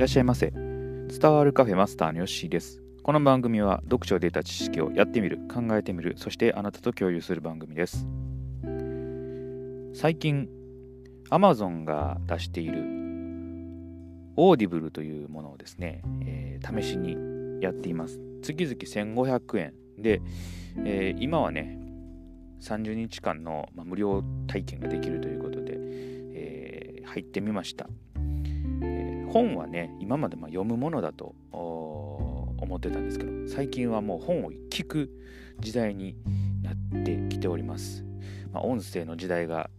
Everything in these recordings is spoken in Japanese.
らっしゃいませ。伝わるカフェマスターのヨッシーです。この番組は読書で得た知識をやってみる考えてみるそしてあなたと共有する番組です。最近 Amazon が出している Audible というものをですね、えー、試しにやっています。月々1500円。で、えー、今はね30日間の、無料体験ができるということで、えー、入ってみました。本はね今までま読むものだと思ってたんですけど最近はもう本を聞く時代になってきております、まあ、音声の時代が、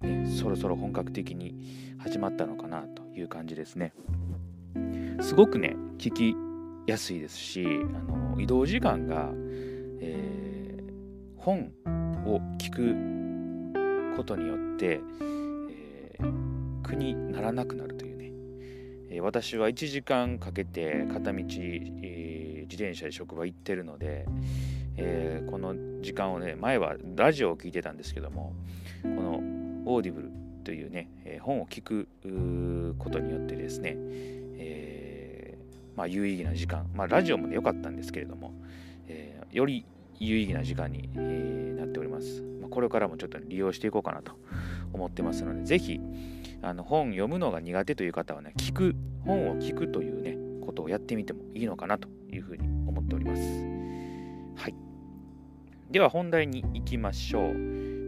ね、そろそろ本格的に始まったのかなという感じですね。すごくね聞きやすいですしあの移動時間が、えー、本を聞くことによって、えー、苦にならなくなる私は1時間かけて片道、えー、自転車で職場行ってるので、えー、この時間をね前はラジオを聞いてたんですけどもこの Audible というね、え本を聞くことによってですね、え、まあ、有意義な時間、まあ、ラジオもね良かったんですけれども、えより有意義な時間に、えなっております、まあ、これからもちょっと利用していこうかなと思ってますのでぜひあの本読むのが苦手という方はね、聞く、本を聞くというね、ことをやってみてもいいのかなというふうに思っております。はい。では本題に行きましょう。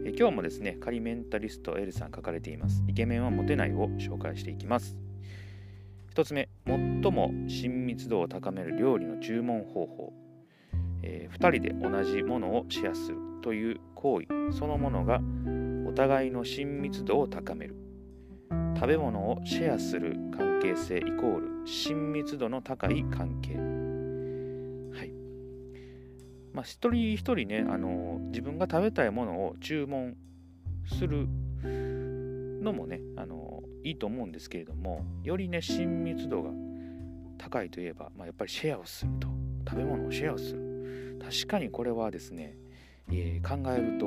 え今日もですね、仮メンタリスト L さん書かれています。イケメンはモテないを紹介していきます。1つ目、最も親密度を高める料理の注文方法。えー、2人で同じものをシェアするという行為そのものがお互いの親密度を高める食べ物をシェアする関係性イコール親密度の高い関係。はい。まあ一人一人ねあの自分が食べたいものを注文するのもねあのいいと思うんですけれどもよりね親密度が高いといえば、まあ、やっぱりシェアをすると。食べ物をシェアをする。確かにこれはですね、えー、考えると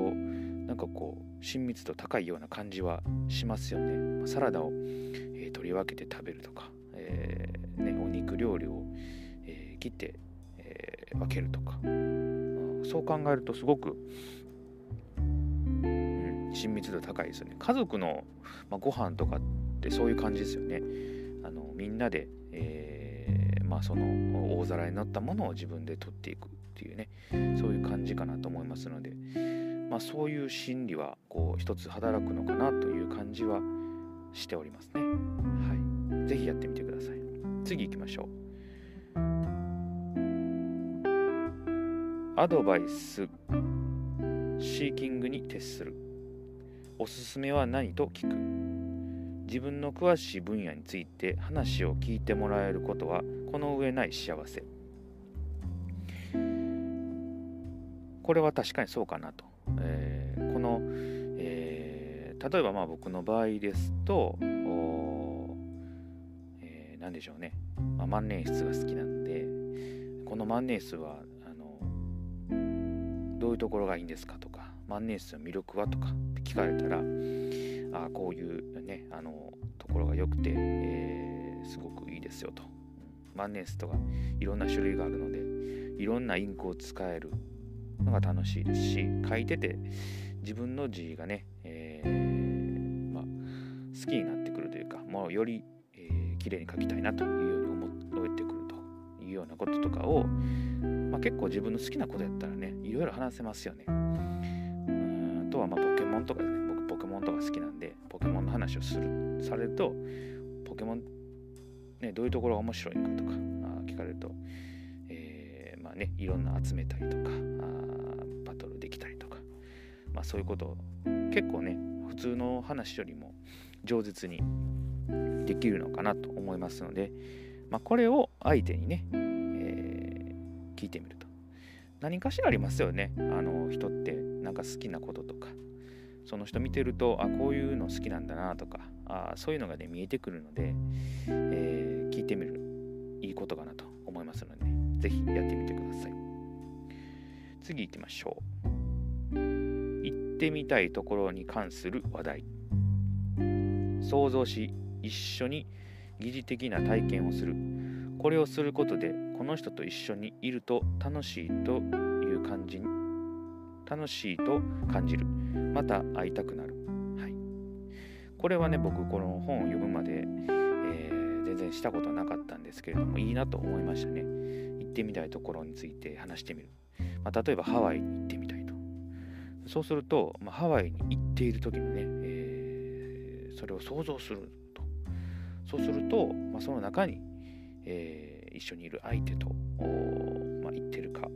なんかこう親密度高いような感じはしますよね。サラダを、えー、取り分けて食べるとか、えー、ね、お肉料理を、えー、切って、え分けるとか、そう考えるとすごく、うん、親密度高いですよね。家族の、まあ、ご飯とかってそういう感じですよね。あのみんなで、えまあ、その大皿になったものを自分で取っていくっていうねそういう感じかなと思いますので。まあ、そういう心理はこう一つ働くのかなという感じはしておりますね。はい。ぜひやってみてください。次行きましょう。アドバイスシーキングに徹する。おすすめは何と聞く。自分の詳しい分野について話を聞いてもらえることはこの上ない幸せ。これは確かにそうかなとえー、この、えー、例えばまあ僕の場合ですと、えー、何でしょうね、まあ、万年筆が好きなんでこの万年筆はあのどういうところがいいんですかとか万年筆の魅力はとかって聞かれたらあこういうねあのところが良くて、え、すごくいいですよと。万年筆とかいろんな種類があるのでいろんなインクを使えるのが楽しいですし書いてて自分の字がね、えー、まあ、好きになってくるというかもうより、えー、綺麗に書きたいなというように思えてくるというようなこととかを、まあ、結構自分の好きなことやったらねいろいろ話せますよね。うんあとはまあポケモンとかですね僕ポケモンとか好きなんでポケモンの話をするされるとポケモンね、どういうところが面白いのかとか聞かれると、ね、いろんな集めたりとかバトルできたりとか。まあ、そういうことを結構ね普通の話よりも饒舌にできるのかなと思いますので、まあ、これを相手にね、えー、聞いてみると。何かしらありますよね。あの人ってなんか好きなこととか。その人見てるとあこういうの好きなんだなとかあそういうのがね見えてくるので、えー、聞いてみるぜひやってみてください。次行きましょう。行ってみたいところに関する話題。想像し一緒に疑似的な体験をする。これをすることでこの人と一緒にいると楽しいという感じ楽しいと感じる。また会いたくなる、はい、これはね僕この本を読むまで、えー、全然したことなかったんですけれどもいいなと思いましたね。行ってみたいところについて話してみる、まあ、例えばハワイに行ってみたいと。そうすると、まあ、ハワイに行っている時のね、えー、それを想像すると。そうすると、まあ、その中に、えー、一緒にいる相手と、まあ、言ってるか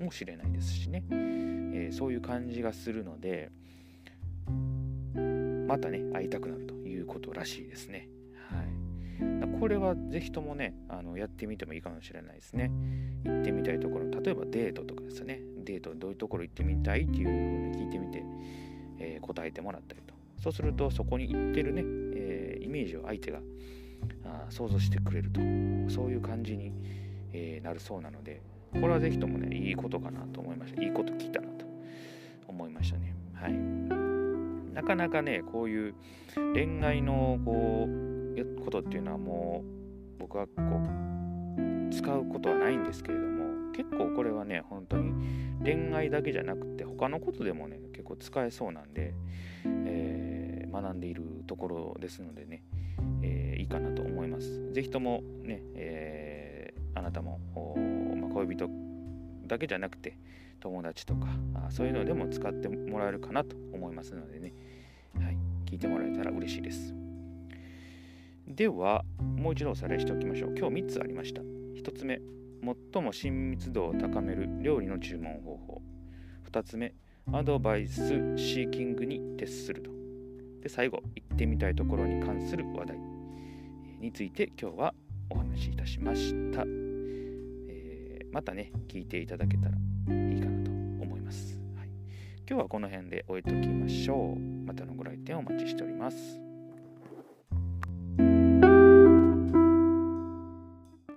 もしれないですしね、えー、そういう感じがするのでまたね会いたくなるということらしいですね。これはぜひともねあのやってみてもいいかもしれないですね。行ってみたいところ例えばデートとかですね。デートどういうところ行ってみたいっていうふうに聞いてみて、えー、答えてもらったりと。そうするとそこに行ってるね、えー、イメージを相手があ想像してくれると。そういう感じに、えー、なるそうなのでこれはぜひともねいいことかなと思いました。いいこと聞いたなと思いましたね。はい。なかなかねこういう恋愛のこうことっていうのはもう僕はこう使うことはないんですけれども結構これはね本当に恋愛だけじゃなくて他のことでもね結構使えそうなんで、えー、学んでいるところですのでね、えー、いいかなと思います。是非ともね、えー、あなたもま恋人だけじゃなくて友達とかそういうのでも使ってもらえるかなと思いますのでね、はい、聞いてもらえたら嬉しいです。ではもう一度おさらいしておきましょう今日3つありました1つ目最も親密度を高める料理の注文方法2つ目アドバイスシーキングに徹するとで最後行ってみたいところに関する話題について今日はお話しいたしました。えまたね、聞いていただけたらいいかなと思います。はい、今日はこの辺で終えておきましょう。またのご来店お待ちしております。